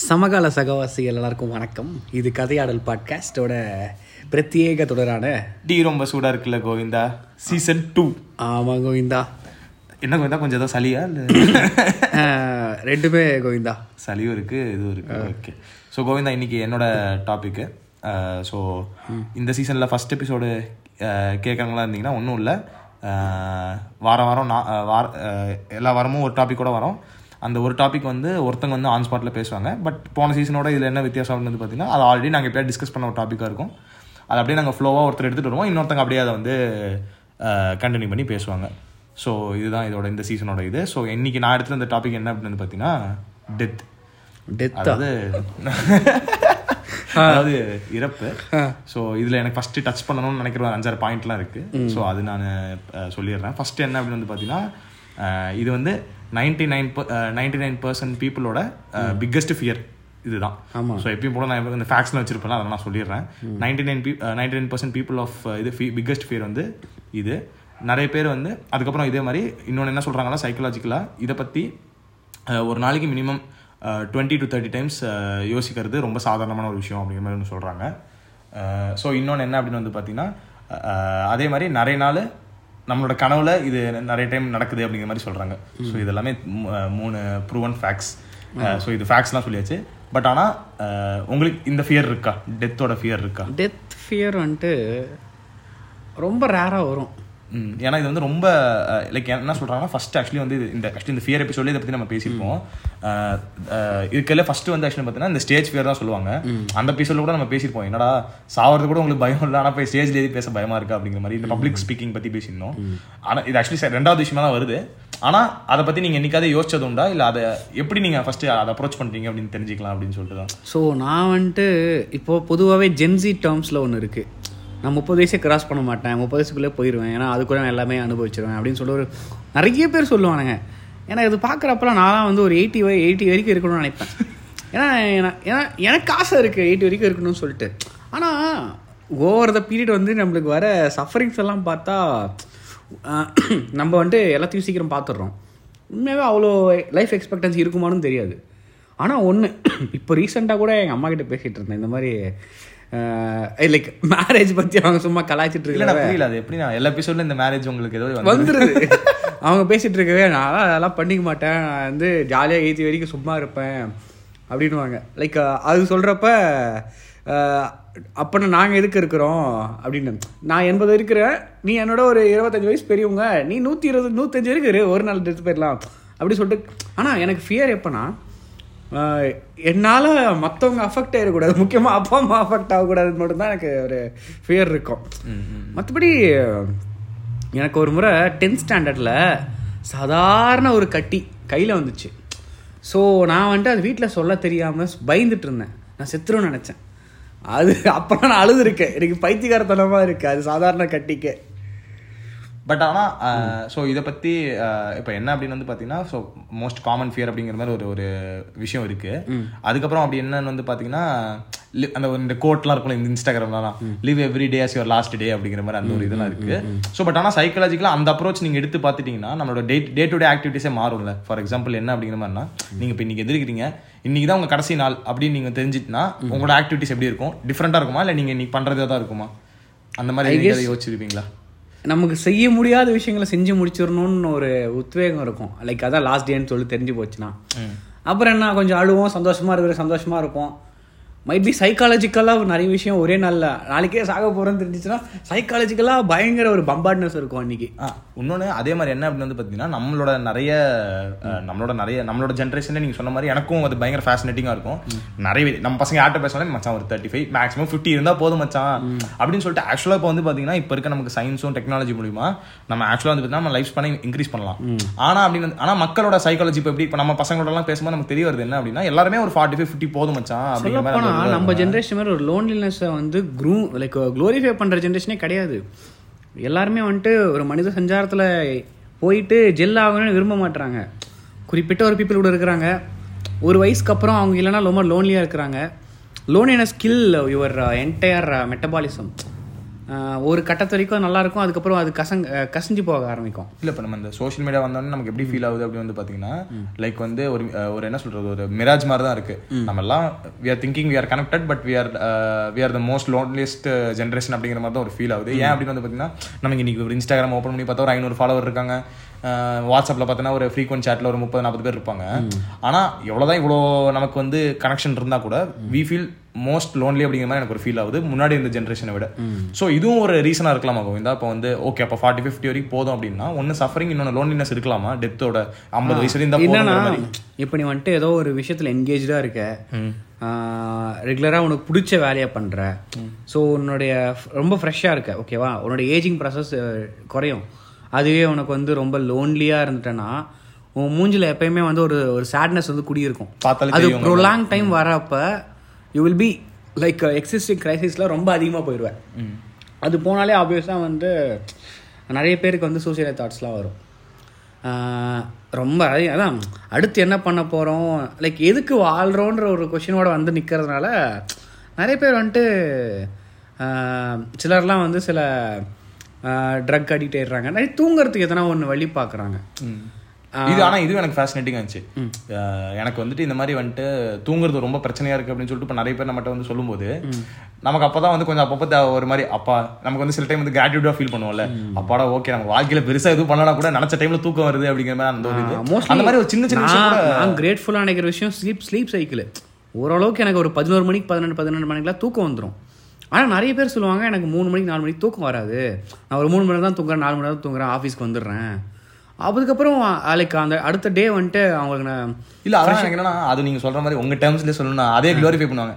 சமகால சகவாசிகள் எல்லாருக்கும் வணக்கம். இது கதையாடல் பாட்காஸ்டோட பிரத்யேக தொடரான டீ ரொம்ப சூடா இருக்குல்ல கோவிந்தா? சீசன் டூ ஆமா கோவிந்தா. என்ன கோவிந்தா கொஞ்சம் ஏதோ சளியா இல்ல? ரெண்டுமே கோவிந்தா. சளியும் இருக்கு இதுவும் இருக்கு. ஓகே ஸோ கோவிந்தா இன்னைக்கு என்னோட டாபிக்கு ஸோ இந்த சீசனில் ஃபர்ஸ்ட் எபிசோடு கேட்குறவங்களா இருந்தீங்கன்னா ஒன்றும் இல்லை. வாரம் வாரம் நான் வார எல்லா வாரமும் ஒரு டாபிக் கூட வரும். அந்த ஒரு டாபிக் வந்து ஒருத்தங்க வந்து ஆன் ஸ்பாட்டில் பேசுவாங்க. பட் போன சீசனோட இதில் என்ன வித்தியாசம் அப்படின்னு வந்து பார்த்தீங்கன்னா அது ஆல்ரெடி நாங்கள் எப்படியா டிஸ்கஸ் பண்ண ஒரு டாப்பிக்காக இருக்கும். அது அப்படியே நாங்கள் ஃப்ளோவாக ஒருத்தர் எடுத்துகிட்டு வருவோம். இன்னொருத்தங்க அப்படியே அதை வந்து கண்டினியூ பண்ணி பேசுவாங்க. ஸோ இதுதான் இதோட இந்த சீசனோட இது. ஸோ இன்னைக்கு நான் எடுத்துகிற இந்த டாபிக் என்ன அப்படின்னு பார்த்தீங்கன்னா டெத் டெத்தா அதாவது அதாவது இறப்பு. ஸோ இதில் எனக்கு ஃபர்ஸ்ட் டச் பண்ணணும்னு நினைக்கிற ஒரு அஞ்சாறு பாயிண்ட்லாம் இருக்கு. ஸோ அது நான் சொல்லிடுறேன். ஃபர்ஸ்ட் என்ன அப்படின்னு வந்து பார்த்தீங்கன்னா இது வந்து ninety nine ninety nine percent பீப்புளோட பிக்கஸ்ட் ஃபியர் இதுதான். ஸோ எப்பயும் போல நான் இந்த ஃபேக்ஸ்லாம் வச்சிருப்பேன் அதை நான் சொல்லிடுறேன். Ninety nine B ninety nine percent people of இது பிக்கஸ்ட் ஃபியர் வந்து இது. நிறைய பேர் வந்து அதுக்கப்புறம் இதே மாதிரி இன்னொன்று என்ன சொல்கிறாங்கன்னா சைக்கலாஜிக்கலாக இதை பற்றி ஒரு நாளைக்கு minimum twenty to thirty times யோசிக்கிறது ரொம்ப சாதாரணமான ஒரு விஷயம் அப்படிங்கிற மாதிரி ஒன்று சொல்கிறாங்க ஸோ இன்னொன்று என்ன அப்படின்னு வந்து பார்த்தீங்கன்னா அதே மாதிரி நிறைய நாள் நம்மளோட கனவுல இது நிறைய டைம் நடக்குது அப்படிங்கிற மாதிரி சொல்கிறாங்க ஸோ இது எல்லாமே மூ- அஹ், மூணு ப்ரூவன் ஃபேக்ட்ஸ் ஸோ இது ஃபேக்ட்ஸ்லாம் சொல்லியாச்சு. பட் ஆனால் உங்களுக்கு இந்த ஃபியர் இருக்கா? டெத்தோட ஃபியர் இருக்கா? டெத் ஃபியர் வந்துட்டு ரொம்ப ரேராக வரும். ஏன்னா இது வந்து ரொம்ப லைக் என்ன சொல்றாங்கன்னா ஃபர்ஸ்ட் ஆக்சுவலி வந்து இந்த ஆக்சுவலி இந்த ஃபியர் எபிசோட்ல இதை பத்தி நம்ம பேசியிருப்போம். இதுக்கெல்லாம் ஃபர்ஸ்ட் வந்து ஆக்சுவலி பார்த்தீங்கன்னா இந்த ஸ்டேஜ் ஃபியர் தான் சொல்லுவாங்க. அந்த எபிசோட்ல கூட நம்ம பேசியிருப்போம். என்னடா சாவறது கூட உங்களுக்கு பயம் இல்லை ஆனால் போய் ஸ்டேஜ்ல ஏறி பேச பயமா இருக்கா அப்படிங்கிற மாதிரி இந்த பப்ளிக் ஸ்பீக்கிங் பத்தி பேசியிருந்தோம். ஆனா இது ஆக்சுவலி ரெண்டாவது விஷயமா தான் வருது. ஆனா அதை பத்தி நீங்க என்னைக்காவது யோசிச்சது உண்டா? இல்ல அதை எப்படி நீங்க ஃபர்ஸ்ட் அதை அப்ரோச் பண்றீங்க அப்படின்னு தெரிஞ்சுக்கலாம் அப்படின்னு சொல்லிட்டு தான். ஸோ நான் வந்துட்டு இப்போ பொதுவாகவே ஜென்சி டேர்ம்ஸில் ஒன்று இருக்குது நான் முப்பது வயசே கிராஸ் பண்ண மாட்டேன் முப்பது வயசுக்குள்ளே போயிடுவேன் ஏன்னா அதுக்குள்ள நான் எல்லாமே அனுபவிச்சிருவேன் அப்படின்னு சொல்லி ஒரு நிறைய பேர் சொல்லுவானுங்க. ஏன்னா இது பார்க்குறப்பலாம் நான்லாம் வந்து ஒரு எயிட்டி வரை எயிட்டி வரைக்கும் இருக்கணும்னு நினைப்பேன். ஏன்னா ஏன்னா- ஏன்னா எனக்கு ஆசை இருக்குது எயிட்டி வரைக்கும் இருக்கணும்னு சொல்லிட்டு. ஆனால் ஓவர் த பீரியட் வந்து நம்மளுக்கு வர சஃபரிங்ஸ் எல்லாம் பார்த்தா நம்ம வந்துட்டு எல்லாத்தையும் சீக்கிரம் பார்த்துடுறோம். உண்மையாகவே அவ்வளோ லைஃப் எக்ஸ்பெக்டன்சி இருக்குமானு தெரியாது. ஆனால் ஒன்று இப்போ ரீசெண்டாக கூட எங்கள் அம்மா கிட்ட பேசிகிட்டு இருந்தேன் இந்த மாதிரி லைக் மேரேஜ் பற்றி அவங்க சும்மா கலாய்ச்சிட்டு இருக்க நான் புரியல அது எப்படி நான் எல்லா எபிசோட்ல இந்த மேரேஜ் உங்களுக்கு ஏதோ வந்து வந்துருது. அவங்க பேசிட்டு இருக்கவே நான் அதெல்லாம் பண்ணிக்க மாட்டேன். நான் வந்து ஜாலியாக ஏற்றி வரைக்கும் சும்மா இருப்பேன். அப்படின்னுவாங்க. லைக் அது சொல்கிறப்ப அப்போ நாங்கள் எதுக்கு இருக்கிறோம்? அப்படின்னு. நான் எண்பது இருக்கிறேன். நீ என்னோட ஒரு இருபத்தஞ்சு வயசு பெரியவங்க. நீ நூற்றி இருபது நூற்றஞ்சு வரைக்கும் இரு. ஒரு நாள் எடுத்து போயிடலாம். அப்படி சொல்லிட்டு ஆனால் எனக்கு ஃபியர் எப்போனா என்னால் மற்றவங்க அஃபெக்ட் ஆகிடக்கூடாது முக்கியமாக அப்பா அம்மா அஃபெக்ட் ஆகக்கூடாதுன்னு மட்டும்தான் எனக்கு ஒரு ஃபியர் இருக்கும். மற்றபடி எனக்கு ஒரு முறை டென்த் ஸ்டாண்டர்டில் சாதாரண ஒரு கட்டி கையில் வந்துச்சு. ஸோ நான் வந்துட்டு அது வீட்டில் சொல்ல தெரியாமல் பயந்துட்டு இருந்தேன். நான் செத்துருன்னு நினச்சேன். அது அப்புறம் நான் அழுதுருக்கேன். எனக்கு பைத்தியகாரத்தனமாக இருக்குது அது சாதாரண கட்டிக்கு. பட் ஆனா ஸோ இதை பத்தி அஹ், இப்ப என்ன அப்படின்னு வந்து பாத்தீங்கன்னா ஸோ மோஸ்ட் காமன் ஃபியர் அப்படிங்கிற மாதிரி ஒரு ஒரு விஷயம் இருக்கு. அதுக்கப்புறம் அப்படி என்னன்னு வந்து பாத்தீங்கன்னா li- அந்த இந்த கோட்லாம் இருக்கும்ல இந்த இன்ஸ்டாகிராம்லாம் live every day as your last day அப்படிங்கிற மாதிரி அந்த ஒரு இதெல்லாம் இருக்கு. ஸோ பட் ஆனா சைக்காலஜிக்கலா அந்த அப்ரோச் நீங்க எடுத்து பார்த்துட்டீங்கன்னா நம்மளோட டே டே டு டே ஆக்டிவிட்டிஸே மாறும்ல. ஃபார் எக்ஸாம்பிள் என்ன அப்படிங்கிற மாதிரினா நீங்க இப்போ இன்னைக்கு எதிர்க்கிறீங்க இன்னைக்கு தான் உங்க கடைசி நாள் அப்படின்னு நீங்க தெரிஞ்சுட்டுனா உங்களோட ஆக்டிவிட்டிஸ் எப்படி இருக்கும்? டிஃப்ரெண்டா இருக்குமா? இல்ல நீங்க இன்னைக்கு பண்றதே தான் இருக்குமா? அந்த மாதிரி யோசிச்சிருப்பீங்களா? நமக்கு செய்ய முடியாத விஷயங்களை செஞ்சு முடிச்சிடணும்னு ஒரு உத்வேகம் இருக்கும். லைக் அதான் லாஸ்ட் டேன்னு சொல்லி தெரிஞ்சு போச்சுன்னா. அப்புறம் என்ன கொஞ்சம் அழுவோம் சந்தோஷமா இருக்கிற சந்தோஷமா இருப்போம். மைட் பி சைக்காலஜிக்கலாக நிறைய விஷயம் ஒரே நாளில் நாளைக்கே சாக போகிறோன்னு தெரிஞ்சிச்சுன்னா சைக்காலஜிக்கலாக பயங்கர ஒரு பம்பாட்னஸ் இருக்கும் அன்னைக்கு. ஆ இன்னொன்று அதே மாதிரி என்ன அப்படின்னு வந்து பார்த்தீங்கன்னா நம்மளோட நிறைய நம்மளோட நிறைய நம்மளோட ஜென்ரேஷன்ல நீங்கள் சொன்ன மாதிரி எனக்கும் அது பயங்கர ஃபேசினேட்டிங்காக இருக்கும். நிறைய நம்ம பசங்க யார்கிட்ட பேசினாலும் மச்சான் ஒரு தேர்ட்டி ஃபைவ் மேக்ஸிமம் ஃபிஃப்டி இருந்தால் போதும் மச்சான். அப்படின்னு சொல்லிட்டு ஆக்சுவலாக இப்போ வந்து பார்த்தீங்கன்னா இப்போ இருக்க நமக்கு சயின்ஸும் டெக்னாலஜி மூலிமா நம்ம ஆக்சுவலாக வந்து பார்த்தீங்கன்னா நம்ம லைஃப் ஸ்பேனை இன்க்ரீஸ் பண்ணலாம் ஆனால் அப்படின்னு ஆனால் மக்களோட சைக்காலஜி இப்போ எப்படி இப்போ நம்ம பசங்களோடலாம் பேசும்போது நமக்கு தெரிய வருது என்ன அப்படின்னா எல்லாருமே ஒரு ஃபார்ட்டி ஃபைவ் ஃபிஃப்டி போதும் மச்சான் அப்படிங்கிற மாதிரி நம்ம ஜென்ரேஷன் மாதிரி ஒரு லோன்லினஸை வந்து க்ரூ லைக் க்ளோரிஃபை பண்ணுற ஜென்ரேஷனே கிடையாது. எல்லாருமே வந்துட்டு ஒரு மனித சஞ்சாரத்தில் போயிட்டு ஜெல் ஆகணும்னு விரும்ப மாட்றாங்க. குறிப்பிட்ட ஒரு பீப்புள் கூட இருக்கிறாங்க. ஒரு வயசுக்கு அப்புறம் அவங்க இல்லைன்னா ரொம்ப லோன்லியாக இருக்கிறாங்க. Loneliness kill your entire metabolism ஒரு கட்டத்து வரைக்கும் நல்லா இருக்கும் அதுக்கப்புறம் அது கசங் கசிஞ்சு போக ஆரம்பிக்கும். இல்ல இப்ப நம்ம இந்த சோஷியல் மீடியா வந்தோடனே நமக்கு எப்படி ஃபீல் ஆகுது அப்படி வந்து பாத்தீங்கன்னா லைக் வந்து ஒரு ஒரு என்ன சொல்றது ஒரு மிராஜ் மாதிரி தான் இருக்கு. நம்ம எல்லாம் we are thinking we are connected but we are we are the most loneliest generation அப்படிங்கிற மாதிரி தான் ஒரு ஃபீல் ஆகுது. ஏன் அப்படின்னு வந்து பாத்தீங்கன்னா நமக்கு இன்னைக்கு ஒரு இன்ஸ்டாகிராம் ஓப்பன் பண்ணி பார்த்தா ஒரு ஐநூறு ஃபாலோவர் இருக்காங்க. வாட்ஸ்அப்பில் பார்த்தீங்கன்னா ஒரு ஃப்ரீக்வெண்ட் சேட்டில் ஒரு முப்பது நாற்பது பேர் இருப்பாங்க. ஆனால் எவ்வளோதான் இவ்வளோ நமக்கு வந்து கனெக்ஷன் இருந்தால் கூட வி ஃபீல் மோஸ்ட் லோன்லி அப்படிங்கிற மாதிரி எனக்கு ஒரு ஃபீல் ஆகுது. முன்னாடி இருந்த ஜென்ரேஷனை விட. ஸோ இதுவும் ஒரு ரீசனாக இருக்கலாமா கோவிந்தா இப்போ வந்து ஓகே அப்போ ஃபார்ட்டி ஃபிஃப்டி வரைக்கும் போதும் அப்படின்னா ஒன்று சஃபரிங் இன்னொன்று லோன்லினஸ் இருக்கலாமா? டெத்தோட ஐம்பது வயசு வரையும் இருந்தால் என்னன்னா போதுங்கிற மாதிரி. இப்போ நீ வந்துட்டு ஏதோ ஒரு விஷயத்துல என்கேஜா இருக்க. ரெகுலராக உனக்கு பிடிச்ச வேலையை பண்ற. ஸோ உன்னுடைய ரொம்ப ஃப்ரெஷ்ஷாக இருக்க. ஓகேவா உன்னோட ஏஜிங் ப்ராசஸ் குறையும். அதுவே உனக்கு வந்து ரொம்ப லோன்லியாக இருந்துட்டேன்னா உன் மூஞ்சில எப்பயுமே வந்து ஒரு ஒரு சேட்னஸ் வந்து குடியிருக்கும். அது ப்ரொலாங் டைம் வரப்ப you will be like existing கிரைசிஸ்லாம் ரொம்ப அதிகமாக போயிடுவேன் அது போனாலே ஆப்வியஸாக வந்து நிறைய பேருக்கு வந்து சூசைட் தாட்ஸ்லாம் வரும். ரொம்ப அதான் அடுத்து என்ன பண்ண போகிறோம் லைக் எதுக்கு வாழ்கிறோன்ற ஒரு கொஷினோட வந்து நிற்கிறதுனால நிறைய பேர் வந்துட்டு சிலர்லாம் வந்து சில ட்ரக் அடிக்ட் ஆயிடுறாங்க. நிறைய தூங்குறதுக்கு எதனா ஒன்று வழி பார்க்குறாங்க இது ஆனா இது எனக்கு ஃபேசினேட்டிங் இருந்துச்சு. எனக்கு வந்துட்டு இந்த மாதிரி வந்துட்டு தூங்குறது ரொம்ப பிரச்சனையா இருக்கு அப்படின்னு சொல்லிட்டு இப்ப நிறைய பேர் நம்மகிட்ட வந்து சொல்லும்போது நமக்கு அப்பதான் வந்து கொஞ்சம் அப்பப்போ ஒரு மாதிரி அப்பா நமக்கு வந்து சில டைம் வந்து கிராட்டியூடா ஃபீல் பண்ணுவோம்ல. அப்பாடா ஓகே நம்ம வாழ்க்கையில பெருசா எதுவும் பண்ணனா கூட நினைச்ச டைம்ல தூக்கம் வருது அப்படிங்கிற மாதிரி அந்த ஒரு இது. அந்த மாதிரி ஒரு சின்ன சின்ன விஷயம் கிரேட்ஃபுல்லாக நினைக்கிற விஷயம் ஸ்லீப் ஸ்லீப் சைக்கிள் ஓரளவுக்கு எனக்கு ஒரு பதினோரு மணிக்கு பதினெண்டு பதினெண்டு மணிக்கெலாம் தூக்கம் வந்துடும் ஆனால் நிறைய பேர் சொல்லுவாங்க எனக்கு மூணு மணிக்கு நாலு மணிக்கு தூக்கம் வராது. நான் ஒரு மூணு மணி நேரம் தான் தூங்குறேன் நாலு மணி நேரம் தூங்குறேன் ஆஃபீஸ்க்கு வந்துடுறேன். அதுக்கப்புறம் லைக் அந்த அடுத்த டே வந்துட்டு அவங்களுக்கு நான் இல்ல அதான் என்னன்னா அது நீங்க சொல்ற மாதிரி உங்க டேர்ம்ஸ்ல சொல்லணும் அதே க்ளோரிஃபை பண்ணுவாங்க.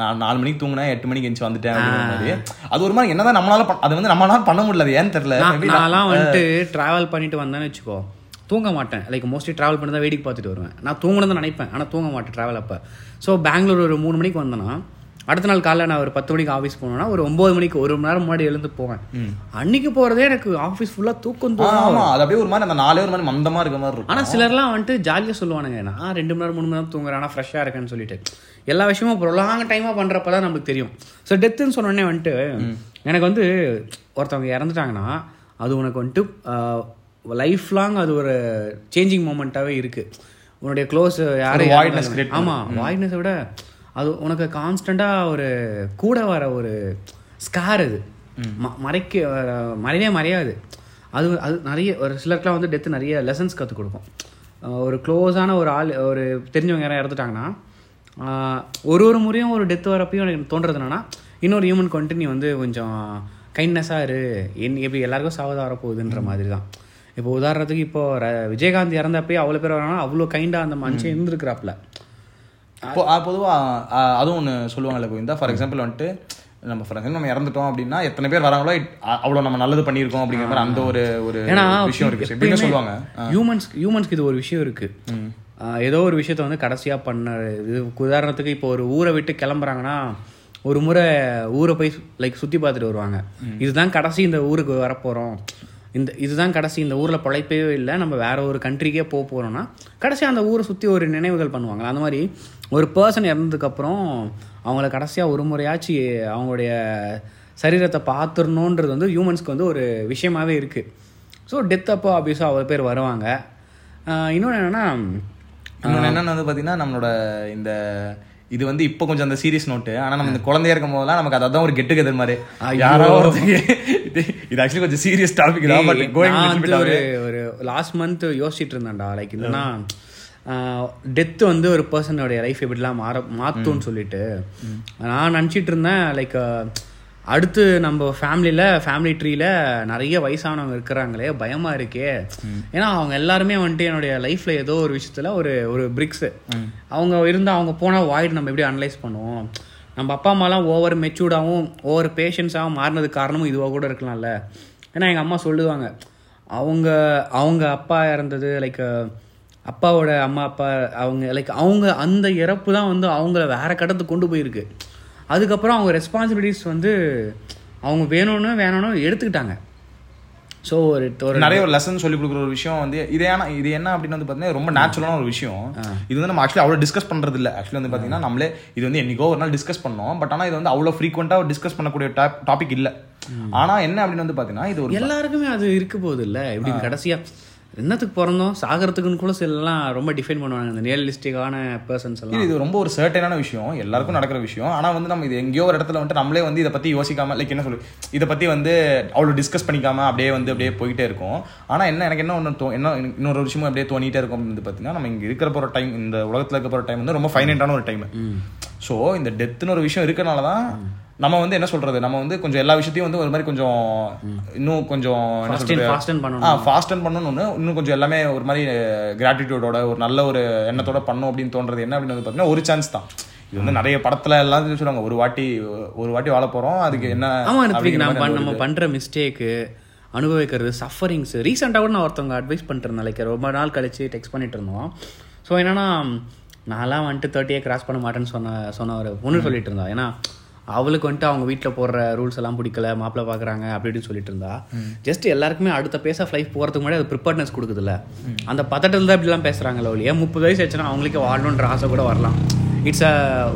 நான் நாலு மணிக்கு தூங்கினேன் எட்டு மணிக்கு எந்திச்சு வந்துட்டேன் அது ஒரு மாதிரி என்னதான் நம்மளால அது வந்து நம்மளால பண்ண முடியல ஏன்னு தெரியல. நான்லாம் வந்துட்டு ட்ராவல் பண்ணிட்டு வந்தேன்னு வச்சுக்கோ தூங்க மாட்டேன். லைக் மோஸ்ட்லி ட்ராவல் பண்ணி தான் வேடிக்கை பார்த்துட்டு வருவேன். நான் தூங்கணும்னு நினைப்பேன் ஆனால் தூங்க மாட்டேன் ட்ராவல் அப்போ. ஸோ பெங்களூர் ஒரு மூணு மணிக்கு வந்தேன்னா அடுத்த நாள் காலைல நான் ஒரு பத்து மணிக்கு ஆஃபீஸ் போனேன்னா ஒரு ஒம்பது மணிக்கு ஒரு மணி நேரம் முன்னாடி எழுந்து போவேன். அன்னைக்கு போகிறதே எனக்கு ஆஃபீஸ் ஃபுல்லாக தூக்கம் ஆமா அது அப்படியே ஒரு மாதிரி அந்த நாலே ஒரு மாதிரி மந்தமா இருக்க மாதிரி இருக்கும். ஆனால் சிலர்லாம் வந்துட்டு ஜாலியாக சொல்லுவானுங்க நான் ரெண்டு மணி நேரம் மூணு மணி நேரம் தூங்குறேன் ஆனால் ஃப்ரெஷ்ஷாக இருக்கேன்னு சொல்லிட்டு. எல்லா விஷயமும் ப்ரொலாங் டைமாக பண்ணுறப்ப தான் நமக்கு தெரியும். ஸோ டெத்துன்னு சொன்னோடனே வந்துட்டு எனக்கு வந்து ஒருத்தவங்க இறந்துட்டாங்கன்னா அது உனக்கு வந்துட்டு லைஃப் லாங் அது ஒரு சேஞ்சிங் மூமெண்ட்டாகவே இருக்குது உன்னுடைய க்ளோஸ் யாரும் ஆமாம் வாய்ட்னஸை விட அது உனக்கு கான்ஸ்டண்ட்டாக ஒரு கூட வர ஒரு ஸ்கார் அது ம- மறைக்க மறையவே மறையாது. அது அது நிறைய ஒரு சிலருக்குலாம் வந்து டெத்து நிறைய லெசன்ஸ் கற்றுக் கொடுக்கும். ஒரு க்ளோஸான ஒரு ஆள் ஒரு தெரிஞ்சவங்க யாராவது இறந்துட்டாங்கன்னா ஒரு ஒரு முறையும் ஒரு டெத் வரப்பையும் எனக்கு தோன்றது என்னன்னா இன்னொரு ஹியூமன் கண்டினியூ வந்து கொஞ்சம் கைண்ட்னஸாக இரு. என் எப்படி எல்லாருக்கும் சாவதா வரப்போகுதுன்ற மாதிரி தான் இப்போ உதாரணத்துக்கு இப்போ விஜயகாந்த் இறந்தப்பயே அவ்வளோ பேர் வராங்கன்னா அவ்வளோ கைண்டாக அந்த மனுஷன் இருந்திருக்கிறாப்புல. இப்போ அஹ் பொதுவா அஹ், அதுவும் ஒன்று சொல்லுவாங்கல்ல கோவிந்தா. ஃபார் எக்ஸாம்பிள் வந்துட்டு நம்ம ஃபார் எக்ஸாம்பிள் நம்ம இறந்துட்டோம் அப்படின்னா எத்தனை பேர் வராங்களோ அவ்வளோ நம்ம நல்லது பண்ணியிருக்கோம் அப்படிங்கிற மாதிரி அந்த ஒரு ஒரு விஷயம் இருக்கு. எப்படின்னு சொல்லுவாங்க. ஹியூமன்ஸ் ஹியூமன்ஸ்க்கு இது ஒரு விஷயம் இருக்கு. ஏதோ ஒரு விஷயத்த வந்து கடைசியா பண்ண இது உதாரணத்துக்கு இப்போ ஒரு ஊரை விட்டு கிளம்புறாங்கன்னா ஒரு முறை ஊரை போய் லைக் சுத்தி பார்த்துட்டு வருவாங்க. இதுதான் கடைசி இந்த ஊருக்கு வரப்போறோம். இந்த இதுதான் கடைசி இந்த ஊர்ல பிழைப்பே இல்லை. நம்ம வேற ஒரு கண்ட்ரிக்கே போக போறோம்னா கடைசி அந்த ஊரை சுத்தி ஒரு நினைவுகள் பண்ணுவாங்க. அந்த மாதிரி ஒரு பர்சன் இறந்ததுக்கு அப்புறம் அவங்கள கடைசியா ஒரு முறையாச்சு அவங்களுடைய சரீரத்தை பார்த்துடணுன்றது வந்து ஹியூமன்ஸ்க்கு வந்து ஒரு விஷயமாவே இருக்கு. ஸோ டெத் அப்போ ஆப்வியஸாக அவ்வளோ பேர் வருவாங்க. இன்னொன்று என்னென்னா இன்னொன்று என்னன்னு வந்து பார்த்தீங்கன்னா நம்மளோட இந்த இது வந்து இப்போ கொஞ்சம் அந்த சீரியஸ் நோட்டு ஆனா நம்ம இந்த குழந்தையா இருக்கும் போதெல்லாம் நமக்கு அதான் ஒரு கெட்டு கெதர் மாதிரி. யாரோ இது ஆக்சுவலி கொஞ்சம் சீரியஸ் டாபிக் தான் பட் கோயிங் ஒரு லாஸ்ட் மந்த் யோசிச்சுட்டு இருந்தேன்டா. லைக் என்னன்னா டெத் வந்து ஒரு பர்சனோடைய லைஃப் எப்படிலாம் மாற மாற்றும்னு சொல்லிட்டு. நான் நினச்சிட்டு இருந்தேன் லைக் அடுத்து நம்ம ஃபேமிலியில் ஃபேமிலி ட்ரீல நிறைய வயசானவங்க இருக்கிறாங்களே பயமா இருக்கே. ஏன்னா அவங்க எல்லாருமே வந்துட்டு என்னுடைய லைஃப்ல ஏதோ ஒரு விஷயத்துல ஒரு ஒரு பிரிக்ஸ் அவங்க இருந்தா அவங்க போனா வாய்டு நம்ம எப்படி அனலைஸ் பண்ணுவோம்? நம்ம அப்பா அம்மாலாம் ஓவர் மெச்சூர்டாகவும் ஓவர் பேஷன்ஸாகவும் மாறினதுக்கு காரணமும் இதுவாக கூட இருக்கலாம்ல. ஏன்னா எங்கள் அம்மா சொல்லுவாங்க அவங்க அவங்க அப்பா இறந்தது லைக் அப்பாவோட அம்மா அப்பா அவங்க லைக் அவங்க அந்த இறப்பு தான் வந்து அவங்கள வேற கட்டத்துக்கு கொண்டு போயிருக்கு. அதுக்கப்புறம் அவங்க ரெஸ்பான்சிபிலிட்டிஸ் வந்து அவங்க வேணும்னு வேணும்னு எடுத்துக்கிட்டாங்க. ஸோ ஒரு ஒரு நிறைய ஒரு லெசன் சொல்லி கொடுக்குற ஒரு விஷயம் வந்து இது ஏன்னா இது என்ன அப்படின்னு வந்து பார்த்தீங்கன்னா ரொம்ப நேச்சுரலான ஒரு விஷயம். இது வந்து நம்ம ஆக்சுவலி அவ்வளோ டிஸ்கஸ் பண்றது இல்ல ஆக்சுவலி வந்து பார்த்தீங்கன்னா நம்மளே இது வந்து என்னைக்கோ ஒரு நாள் டிஸ்கஸ் பண்ணோம். பட் ஆனால் இது வந்து அவ்வளோ ஃப்ரீக்வெண்ட்டாக டிஸ்கஸ் பண்ணக்கூடிய டாபிக் இல்லை. ஆனா என்ன அப்படின்னு வந்து பாத்தீங்கன்னா இது ஒரு எல்லாருக்குமே அது இருக்க போகுது இல்ல. இப்படி கடைசியா என்னத்துக்கு பிறந்தோம்? சாகரத்துக்குன்னு கூட சிலலாம் ரொம்ப டிஃபைன் பண்ணுவாங்க. இந்த ரியலிஸ்டிக்கான பர்சன்ஸ் எல்லாம். இது ரொம்ப ஒரு சர்டனான விஷயம். எல்லாருக்கும் நடக்கிற விஷயம். ஆனா வந்து நம்ம இது எங்கேயோ ஒரு இடத்துல வந்துட்டு நம்மளே வந்து இதை பத்தி யோசிக்காம லைக் என்ன சொல்லு இதை பத்தி வந்து அவ்வளவு டிஸ்கஸ் பண்ணிக்காம அப்படியே வந்து அப்படியே போயிட்டே இருக்கும். ஆனா என்ன எனக்கு என்ன ஒன்று என்ன இன்னொரு விஷயமும் அப்படியே தோணிட்டே இருக்கும் அப்படின்னு வந்து பாத்தீங்கன்னா நம்ம இங்க இருக்கிற போற டைம் இந்த உலகத்துல இருக்க போற டைம் வந்து ரொம்ப ஃபைனட்டான ஒரு டைம் ஸோ இந்த டெத்துன்னு ஒரு விஷயம் இருக்கனால தான் நம்ம வந்து என்ன சொல்றது? நம்ம வந்து கொஞ்சம் எல்லா விஷயத்தையும் வந்து ஒரு மாதிரி கொஞ்சம் இன்னும் கொஞ்சம் பண்ணணும். ஃபாஸ்ட் அண்ட் பண்ணணும் ஒன்று இன்னும் கொஞ்சம் எல்லாமே ஒரு மாதிரி கிராட்டிடியூடோட ஒரு நல்ல ஒரு எண்ணத்தோட பண்ணும் அப்படின்னு தோன்றது என்ன அப்படின்னு பார்த்தீங்கன்னா ஒரு சான்ஸ் தான். இது வந்து நிறைய படத்துல எல்லாம் சொல்லுவாங்க ஒரு வாட்டி ஒரு வாட்டி வாழ போறோம் அதுக்கு என்ன நம்ம பண்ற மிஸ்டேக்கு அனுபவிக்கிறது சஃபரிங்ஸ் ரீசெண்டாக கூட நான் ஒருத்தவங்க அட்வைஸ் பண்ணிட்டு லைக் ரொம்ப நாள் கழிச்சு டெக்ஸ்ட் பண்ணிட்டு இருந்தோம். ஸோ என்னன்னா நான்லாம் வந்துட்டு தேர்ட்டியே கிராஸ் பண்ண மாட்டேன்னு சொன்ன சொன்ன ஒரு பொண்ணு சொல்லிட்டு இருந்தா ஏன்னா அவளுக்கு வந்துட்டு அவங்க வீட்டில் போடுற ரூல்ஸ் எல்லாம் பிடிக்கல மாப்பிள்ளை பார்க்குறாங்க அப்படி இப்படின்னு சொல்லிட்டு இருந்தா ஜஸ்ட் எல்லாருக்குமே அடுத்த பேச ஆஃப் லைஃப் போகிறதுக்கு முன்னாடி அது ப்ரிப்பேர்னஸ் கொடுக்குதுல்ல. அந்த பதட்டத்தில் தான் இப்படிலாம் பேசுகிறாங்களோ இல்லையா முப்பது வயசு ஆச்சுன்னா அவங்களுக்கே வாழணுன்ற ஆசை கூட வரலாம். இட்ஸ்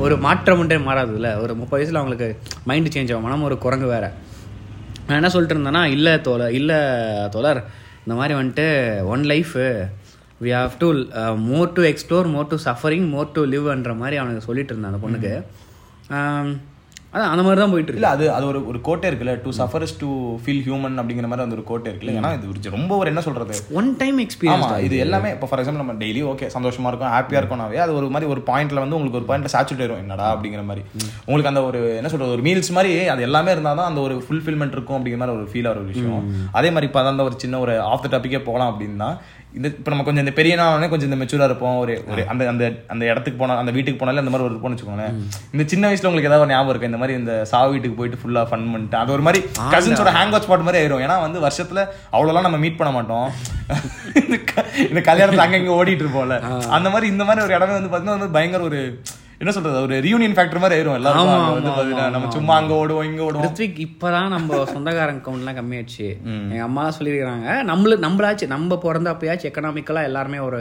ஒரு மாற்றம்ன்றே மாறாதுல்ல. ஒரு முப்பது வயசில் அவங்களுக்கு மைண்டு சேஞ்ச் ஆகும் மனம் ஒரு குரங்கு வேற. நான் என்ன சொல்லிட்டு இருந்தேன்னா இல்லை தோழர் இல்லை தோழர் இந்த மாதிரி வந்துட்டு one life we have to more to explore more to suffering more to லிவ்ன்ற மாதிரி அவனுக்கு சொல்லிட்டு இருந்தான் அந்த பொண்ணுக்கு. அதான் அந்த மாதிரி தான் போயிட்டு இல்ல அது அது ஒரு ஒரு கோட்டை இருக்குல்ல to suffers to feel human அப்படிங்கிற மாதிரி அந்த ஒரு கோட்டை இருக்குல்ல. ஏன்னா இது ரொம்ப ஒரு என்ன சொல்றது? ஒன் டைம் எக்ஸ்பீரியன்ஸ் இது எல்லாமே இப்போ ஃபார் எக்ஸாம்பிள் நம்ம டெய்லி ஓகே சந்தோஷமா இருக்கும் ஹாப்பியா இருக்கோம்னாவே அது ஒரு மாதிரி ஒரு பாயிண்ட்ல வந்து உங்களுக்கு ஒரு பாயிண்ட்ல சாச்சுட்டு வரும் என்னடா அப்படிங்கிற மாதிரி. உங்களுக்கு அந்த ஒரு என்ன சொல்றது ஒரு மீல்ஸ் மாதிரி அது எல்லாமே இருந்தால் தான் அந்த ஒரு ஃபுல்ஃபில்மெண்ட் இருக்கும் அப்படிங்கிற மாதிரி ஒரு ஃபீல் ஒரு விஷயம். அதே மாதிரி இப்போ அந்த ஒரு சின்ன ஒரு ஆஃப் த டாப்பிக்கே போகலாம் அப்படின்னா இந்த இப்போ நம்ம கொஞ்சம் இந்த பெரிய நாளே கொஞ்சம் இந்த மெச்சூரா இருப்போம். ஒரு ஒரு அந்த அந்த அந்த இடத்துக்கு போனா அந்த வீட்டுக்கு போனாலே அந்த மாதிரி ஒரு இருப்போம்னு வச்சுக்கோங்களேன். இந்த சின்ன வயசுல உங்களுக்கு ஏதாவது ஒரு ஞாபகம் இருக்கு? இந்த மாதிரி இந்த சாவு வீட்டுக்கு போயிட்டு ஃபுல்லா ஃபன் பண்ணிட்டு அது ஒரு மாதிரி கசின்ஸோட ஹேங் அவுட் ஸ்பாட் மாதிரி ஆயிரும். ஏன்னா வந்து வருஷத்துல அவ்வளோலாம் நம்ம மீட் பண்ண மாட்டோம். இந்த கல்யாணத்துல அங்க இங்க ஓடிட்டு இருப்போம்ல. அந்த மாதிரி இந்த மாதிரி ஒரு இடமே வந்து பாத்தீங்கன்னா வந்து பயங்கர ஒரு என்ன சொல்றது? ஒரு ரியூனியன் ஃபேக்டர் மாதிரி ஆயிரும். எல்லாரும் வந்து பாத்தீங்கன்னா நம்ம சும்மா அங்க ஓடுவோம் இங்க ஓடுவோம். ரித்விக் இப்பதான் நம்ம சொந்தக்காரங்க கவுண்ட்லாம் கம்மியாச்சு. எங்க அம்மா சொல்லியிருக்காங்க நம்மளு நம்மளாச்சு நம்ம பிறந்த அப்பயாச்சும் எக்கனாமிக்கலா எல்லாருமே ஒரு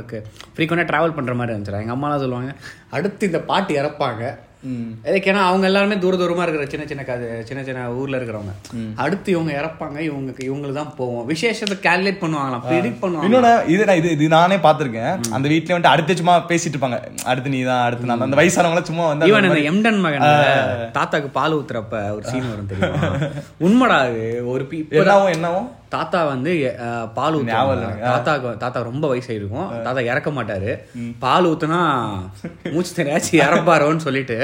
ஃப்ரீக்வெண்டா டிராவல் பண்ற மாதிரி இருந்துச்சு எங்க அம்மாலாம் சொல்லுவாங்க அடுத்து இந்த பாட்டு இறப்பாங்க. ஏன்னா அவங்க எல்லாருமே தூர தூரமா இருக்கிற சின்ன சின்ன சின்ன சின்ன ஊர்ல இருக்கிறவங்க. அடுத்து இவங்க இறப்பாங்க இவங்களுக்கு இவங்களுக்கு தான் போவோம். விசேஷத்தை கால்குலேட் பண்ணுவாங்களாம் ப்ரிடிக்ட் பண்ணுவாங்க இன்னொன்னு இது நான் இது இது நானே பாத்திருக்கேன் அந்த வீட்ல வந்துட்டு அடுத்து சும்மா பேசிட்டு இருப்பாங்க. அடுத்து நீ தான் அடுத்து நான். அந்த வயசானவங்கள சும்மா வந்து ஈவன் இந்த எம்டன் மகன் தாத்தாக்கு பால் ஊத்துறப்ப ஒரு சீன் வரும் தெரியுமா? உண்மைடா அது. ஒரு பி- இப்பதான் என்னவும் என்னவும் தாத்தா வந்து பால் இல்லைங்க. தாத்தாக்கு தாத்தா ரொம்ப வயசாயிருக்கும். தாத்தா இறக்க மாட்டாரு. பால் ஊத்துனா மூச்சு தெரியாச்சு இறப்பாரோன்னு சொல்லிட்டு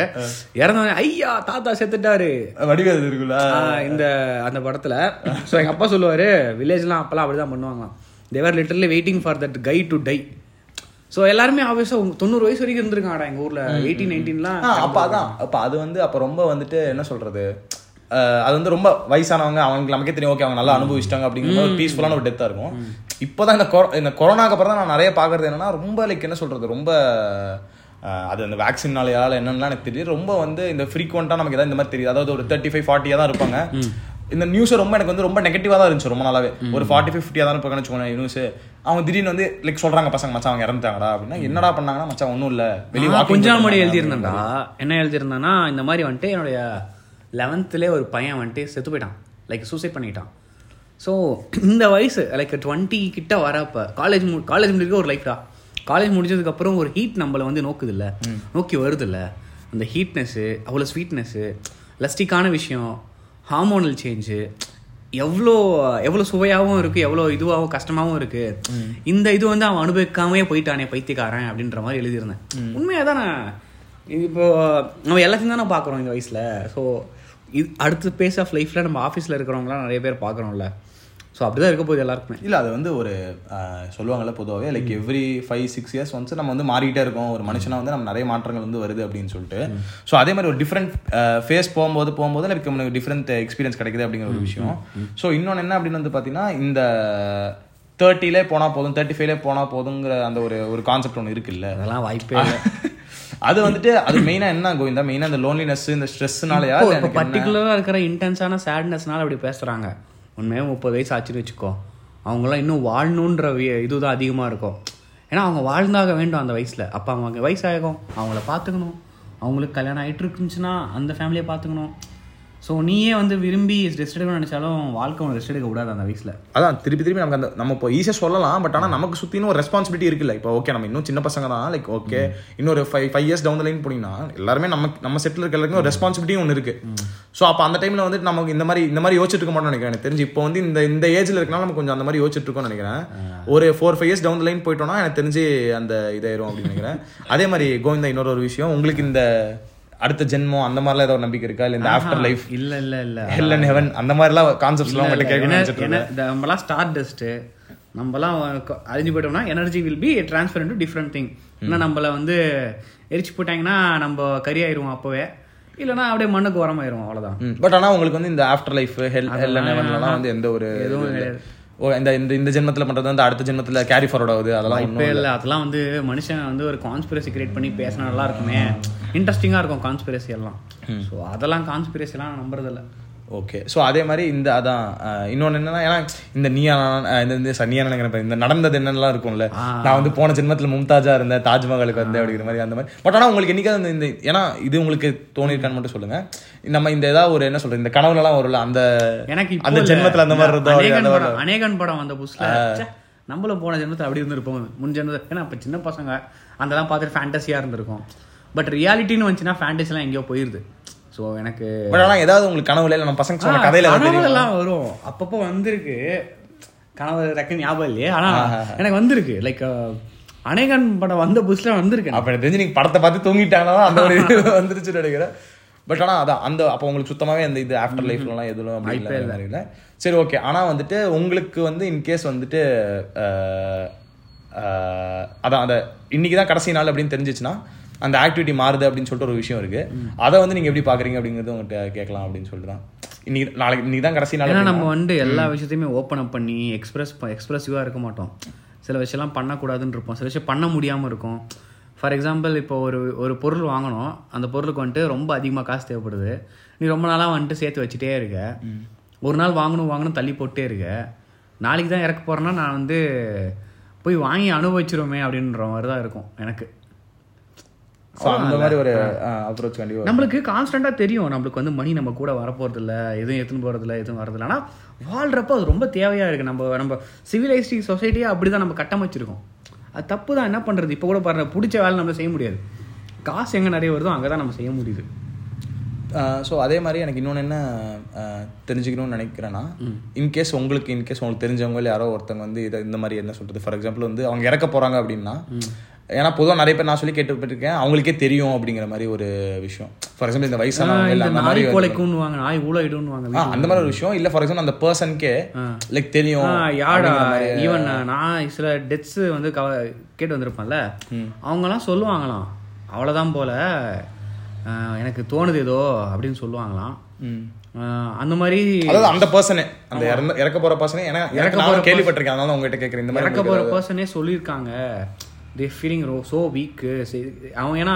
இறந்தவனே ஐயா தாத்தா செத்துட்டாரு. வடிவேல் இருக்குல்ல? இந்த அந்த படத்துல. சோ எங்க அப்பா சொல்லுவாரு வில்லேஜ்லாம் அப்பெல்லாம் அப்படிதான் பண்ணுவாங்களாம். They were literally waiting for that guy to die so எல்லாருமே ஆப்வியஸா தொண்ணூறு வயசு வரைக்கும் இருந்திருக்காங்கடா எங்க ஊர்ல. எயிட்டீன் நைன்டீன்லாம் அப்ப அதான். அப்ப அது வந்து அப்ப ரொம்ப வந்துட்டு என்ன சொல்றது? அது வந்து ரொம்ப வயசானவங்க அவங்க நமக்கே தெரியும் ஓகே அவங்க நல்லா அனுபவிச்சிட்டாங்க அப்படிங்கிற ஒரு பீஸ்ஃபுல்லான ஒரு டெத்தா இருக்கும். இப்போதான் இந்த கொர- இந்த கொரோனாக்கு அப்புறம் தான் நான் நிறைய பாக்குறது என்னன்னா ரொம்ப லைக் என்ன சொல்றது ரொம்ப அது அந்த வேக்சின்னாலயா என்னன்னு எனக்கு தெரியுது. ரொம்ப வந்து இந்த ஃப்ரீக்வெண்ட்டாக நமக்கு ஏதாவது இந்த மாதிரி தெரியுது. அதாவது ஒரு தேர்ட்டி ஃபைவ் ஃபார்ட்டியாக தான் இருப்பாங்க இந்த நியூஸ் ரொம்ப எனக்கு வந்து ரொம்ப நெகட்டிவா தான் இருந்துச்சு ரொம்ப நாளாவே. ஒரு ஃபார்ட்டி ஃபிஃப்டியாக தான் இருப்பாங்கன்னு வச்சுக்கோங்க நியூஸ் அவங்க திடீர்னு வந்து லைக் சொல்றாங்க பசங்க மச்சான் அவங்க இறந்துட்டாங்கடா அப்படின்னா என்னடா பண்ணாங்கன்னா மச்சான் ஒன்றும் இல்லை. வெளியே நான் walking கொஞ்ச நாள் போயிட்டு முன்னாடி வந்தாங்க எழுதியிருந்தேன்டா என்ன எழுதியிருந்தேன்னா இந்த மாதிரி வந்துட்டு என்னுடைய லெவன்த்துலேயே ஒரு பையன் வந்துட்டு செத்து போயிட்டான். லைக் சூசைட் பண்ணிட்டான். ஸோ இந்த வயசு லைக் டுவெண்ட்டி கிட்ட வரப்ப காலேஜ் மு காலேஜ் முடிக்க ஒரு லைஃப்டா காலேஜ் முடிஞ்சதுக்கப்புறம் ஒரு ஹீட் நம்மளை வந்து நோக்குதுல்ல. நோக்கி வருதுல்ல. அந்த ஹீட்னஸ்ஸு அவ்வளோ ஸ்வீட்னஸ்ஸு லஸ்டிக்கான விஷயம் ஹார்மோனல் சேஞ்சு எவ்வளோ எவ்வளோ சுவையாகவும் இருக்கு எவ்வளோ இதுவாகவும் கஷ்டமாகவும் இருக்கு. இந்த இது வந்து அவன் அனுபவிக்காமே போயிட்டானே பைத்தியக்காரன் அப்படின்ற மாதிரி எழுதியிருந்தேன். உண்மையாக தானே இப்போ நம்ம எல்லாத்தையும் தானே பார்க்குறோம் இந்த வயசில். ஸோ இது அடுத்த பேஸ் ஆஃப் லைஃப்பில் நம்ம ஆஃபீஸில் இருக்கிறவங்களாம் நிறைய பேர் பார்க்குறோம்ல ஸோ அப்படிதான் இருக்க போகுது எல்லாருக்குமே. இல்ல அது வந்து ஒரு அஹ், சொல்லுவாங்கல்ல பொதுவாகவே like every five six years once நம்ம வந்து மாறிட்டே இருக்கோம். ஒரு மனுஷனா வந்து நம்ம நிறைய மாற்றங்கள் வந்து வருது அப்படின்னு சொல்லிட்டு. ஸோ அதே மாதிரி ஒரு டிஃப்ரெண்ட் ஃபேஸ் போகும்போது போகும்போது லைக் நமக்கு டிஃப்ரெண்ட் எக்ஸ்பீரியன்ஸ் கிடைக்குது அப்படிங்கிற ஒரு விஷயம். ஸோ இன்னொன்று என்ன அப்படின்னு வந்து பார்த்தீங்கன்னா இந்த தேர்ட்டிலே போனா போதும் தேர்ட்டி ஃபைவ்லே போனா போதுங்கிற அந்த ஒரு ஒரு கான்செப்ட் ஒன்று இருக்குல்ல. அதெல்லாம் வாய்ப்பே இல்லை. அது வந்துட்டு அது மெயினா என்ன கோவிந்தா? மெயினா இந்த லோன்லினஸ் இந்த ஸ்ட்ரெஸ்னாலயா இப்போ இப்போ பர்டிகுலராக இருக்கிற இன்டென்ஸான சேட்னஸ்னால அப்படி பேசுகிறாங்க உண்மையாக முப்பது வயசு ஆச்சுன்னு வச்சுக்கோ. அவங்களாம் இன்னும் வாழணுன்ற இதுதான் அதிகமாக இருக்கும். ஏன்னா அவங்க வாழ்ந்தாக வேண்டும் அந்த வயசில். அப்போ அவங்க வயசாகும். அவங்கள பார்த்துக்கணும். அவங்களுக்கு கல்யாணம் ஆகிட்டு இருந்துச்சுன்னா அந்த ஃபேமிலியை பார்த்துக்கணும். ஸோ நீயே வந்து விரும்பி ரெஸ்ட் எடுக்கணும்னு நினைச்சாலும் வாழ்க்கை உனக்கு ரெஸ்ட் எடுக்க கூடாது அந்த வயசுல. அதான் திருப்பி திருப்பி நமக்கு அந்த நம்ம இப்போ ஈஸியாக சொல்லலாம் பட் ஆனால் நமக்கு சுற்றினும் ஒரு ரெஸ்பான்சிபிலிட்டி இருக்குல்ல. இப்போ ஓகே நம்ம இன்னும் சின்ன பசங்க தான் லைக் ஓகே இன்னொரு five five years down line போனீங்கன்னா எல்லாருமே நம்ம நம்ம செட்டில் இருக்க எல்லாருக்கும் ஒரு ரெஸ்பான்சிபிலிட்டியும் ஒன்று இருக்கு. ஸோ அப்போ அந்த டைமில் வந்துட்டு நமக்கு இந்த மாதிரி இந்த மாதிரி யோசிச்சுட்டு இருக்க மாட்டோம்னு நினைக்கிறேன். எனக்கு தெரிஞ்சு இப்போ வந்து இந்த இந்த ஏஜில் இருக்கனால நம்ம கொஞ்சம் அந்த மாதிரி யோசிச்சுட்டு இருக்கோம்னு நினைக்கிறேன். ஒரு four five years down line போயிட்டோம்னா எனக்கு தெரிஞ்சு அந்த இதாயிரும் அப்படின்னு நினைக்கிறேன். அதே மாதிரி கோவிந்தா இன்னொரு ஒரு விஷயம். உங்களுக்கு இந்த அடுத்த ஜென்மம் அந்த மாதிரிலாம் ஏதாவது நம்பிக்கை இருக்கா? இல்லை இந்த ஆஃப்டர் லைஃப் இல்ல இல்ல இல்ல. ஹெல் அண்ட் ஹெவன் அந்த மாதிரிலாம் கான்செப்ட்ஸ்லாம் உங்கள்கிட்ட இந்த நம்மலாம் ஸ்டார் டஸ்ட்டு நம்மலாம் அழிஞ்சு போயிட்டோம்னா energy will be transfer to different thing ஏன்னா நம்மள வந்து எரிச்சு போட்டாங்கன்னா நம்ம கறி ஆயிடுவோம் அப்போவே. இல்லைன்னா அப்படியே மண்ணுக்கு உரமாயிருவோம் அவ்வளோதான் பட் ஆனா உங்களுக்கு வந்து இந்த after life hell hell and ஹெவன்லாம் வந்து எந்த ஒரு எதுவும். கிடையாது. ஓ இந்த இந்த இந்த ஜென்மத்துல பண்றது வந்து அடுத்த ஜென்மத்துல கேரி ஃபார்வர்ட் ஆகுது அதெல்லாம் இப்போ இல்லை. அதெல்லாம் வந்து மனுஷன் வந்து ஒரு கான்ஸ்பிரசி கிரியேட் பண்ணி பேசினா நல்லா இருக்குமே. இன்ட்ரெஸ்டிங்காக இருக்கும் கான்ஸ்பிரசி எல்லாம். ஸோ அதெல்லாம் கான்ஸ்பிரசி எல்லாம் நம்புறதில்ல. ஓகே ஸோ அதே மாதிரி இந்த அதான் அஹ், இன்னொன்னு என்னன்னா ஏன்னா இந்த நீயா இந்த இந்த சனியா நினைக்கிறேன் இந்த நடந்தது என்னெல்லாம் இருக்கும்ல. நான் வந்து போன ஜென்மத்துல மும்தாஜா இருந்தேன் தாஜ்மஹாலுக்கு வந்தேன் அப்படிங்கிற மாதிரி அந்த மாதிரி. பட் ஆனா உங்களுக்கு என்னைக்காவது இந்த- ஏன்னா இது உங்களுக்கு தோணிருக்கான்னு மட்டும் சொல்லுங்க. நம்ம இந்த ஏதாவது ஒரு என்ன சொல்றது இந்த கனவுலலாம் வரும்ல அந்த எனக்கு இப்போ அந்த. ஜென்மத்துல அந்த மாதிரி இந்த இருந்தோம் அநேகன் படம் வந்த புதுசுல நம்மளும் போன ஜென்மத்தில் அப்படி இருந்திருப்போம். முன் ஜென்மத்தில் ஏன்னா அப்போ சின்ன பசங்க அதெல்லாம் பார்த்துட்டு ஃபேண்டஸியாக இருந்திருக்கும். பட் ரியாலிட்டின்னு வந்துச்சுன்னா ஃபேண்டஸிலாம் எங்கேயோ போயிருது. ஸோ எனக்கு பட் ஆனா ஏதாவது உங்களுக்கு கனவுல இல்ல? நம்ம பசங்க சொன்ன கதையில? கனவுலாம் வரும். அப்பப்போ வந்திருக்கு. கனவு டக்கு ஞாபகம் இல்லையே. ஆனா எனக்கு வந்திருக்கு. லைக் அநேகன் படம் வந்த புதுசுல வந்திருக்கு அப்ப தெரிஞ்சு நீங்க படத்தை பார்த்து தூங்கிட்டாங்கன்னா அந்த ஒரு இது வந்துருச்சுன்னு நினைக்கிறேன். பட் ஆனா அதான் அந்த அப்போ உங்களுக்கு சுத்தமாவே அந்த இது ஆஃப்டர் லைஃப்லாம் எதுவும் அப்படி இல்ல, சரி ஓகே ஆனா வந்துட்டு உங்களுக்கு வந்து இன்கேஸ் வந்துட்டு அஹ், அஹ், அதான் அந்த இன்னைக்கு தான் கடைசி நாள் அப்படின்னு தெரிஞ்சிச்சுன்னா அந்த ஆக்டிவிட்டி மாறுது அப்படின்னு சொல்லிட்டு ஒரு விஷயம் இருக்கு. அதை வந்து நீங்க எப்படி பாக்குறீங்க அப்படிங்கறது உங்ககிட்ட கேட்கலாம் அப்படின்னு சொல்லிட்டு இன்னைக்கு நாளைக்கு இன்னைக்கு தான் கடைசி நாள் நம்ம வந்து எல்லா விஷயத்தையுமே ஓப்பன் அப் பண்ணி எக்ஸ்பிரஸ் எக்ஸ்பிரசிவாக இருக்க மாட்டோம். சில விஷயம்லாம் பண்ணக்கூடாதுன்னு இருப்போம். சில விஷயம் பண்ண முடியாமல் இருக்கும். ஃபார் எக்ஸாம்பிள் இப்போ ஒரு ஒரு பொருள் வாங்கணும். அந்த பொருளுக்கு வந்துட்டு ரொம்ப அதிகமாக காசு தேவைப்படுது. நீ ரொம்ப நாளாக வந்துட்டு சேர்த்து வச்சுட்டே இருக்க. ஒரு நாள் வாங்கணும் வாங்கணும் தள்ளி போட்டே இருக்க. நாளைக்கு தான் இறக்க போகிறேன்னா நான் வந்து போய் வாங்கி அனுபவிச்சிருவோமே அப்படின்ற மாதிரி தான் இருக்கும் எனக்கு. அந்த மாதிரி ஒரு அப்ரோச் நம்மளுக்கு கான்ஸ்டன்ட்டாக தெரியும். நம்மளுக்கு வந்து மணி நம்ம கூட வரப்போறது இல்ல எதுவும் எடுத்துன்னு போறது இல்ல எதுவும் வரதில்ல. ஆனால் வாழ்றப்ப அது ரொம்ப தேவையா இருக்கு. நம்ம நம்ம சிவிலைஸ்டிக் சொசைட்டியை அப்படிதான் நம்ம கட்டமைச்சிருக்கோம். அது தப்பு தான் என்ன பண்றது? இப்போ கூட பாருங்க பிடிச்ச வேலை நம்ம செய்ய முடியாது. காசு எங்க நிறைய வருதோ அங்கே தான் நம்ம செய்ய முடியுது. ஸோ அதே மாதிரி எனக்கு இன்னொன்று என்ன தெரிஞ்சுக்கணும்னு நினைக்கிறேன்னா இன்கேஸ் உங்களுக்கு இன்கேஸ் உங்களுக்கு தெரிஞ்சவங்க யாரோ ஒருத்தவங்க வந்து இதை இந்த மாதிரி என்ன சொல்றது? ஃபார் எக்ஸாம்பிள் வந்து அவங்க இறக்க போறாங்க அப்படின்னா ஏன்னா பொதுவாக நிறைய பேர் நான் சொல்லி கேட்டுப்பட்டிருக்கேன் அவங்களுக்கே தெரியும் அப்படிங்கிற மாதிரி ஒரு விஷயம். ஃபார் எக்ஸாம்பிள் இந்த வயசானவங்க இல்லை அந்த மாதிரி நாய் கொலைக்குன்னு வாங்க நாய் ஊழலிடுன்னு ஆ, வாங்க அந்த மாதிரி ஒரு விஷயம். இல்லை ஃபார் எக்ஸாம்பிள் அந்த பர்சனுக்கே லைக் தெரியும் யாடா ஈவன் நான் சில டெத்ஸ் வந்து கவ கேட்டு வந்திருப்பேன்ல. அவங்கலாம் சொல்லுவாங்களாம். அவ்வளோதான் போல. எனக்கு தோணுது ஏதோ அப்படின்னு சொல்லுவாங்களாம். அந்த மாதிரி அதாவது அந்த பர்சனே அந்த இறந்த இறக்க போற பர்சனே ஏன்னா எனக்கு நான் கேள்விப்பட்டிருக்கேன். அதனால உங்ககிட்ட கேட்குறேன். இந்த மாதிரி இறக்க போகிற பர்சனே சொல்லியிருக்காங்க. They feeling row so weak அவங்க ஏன்னா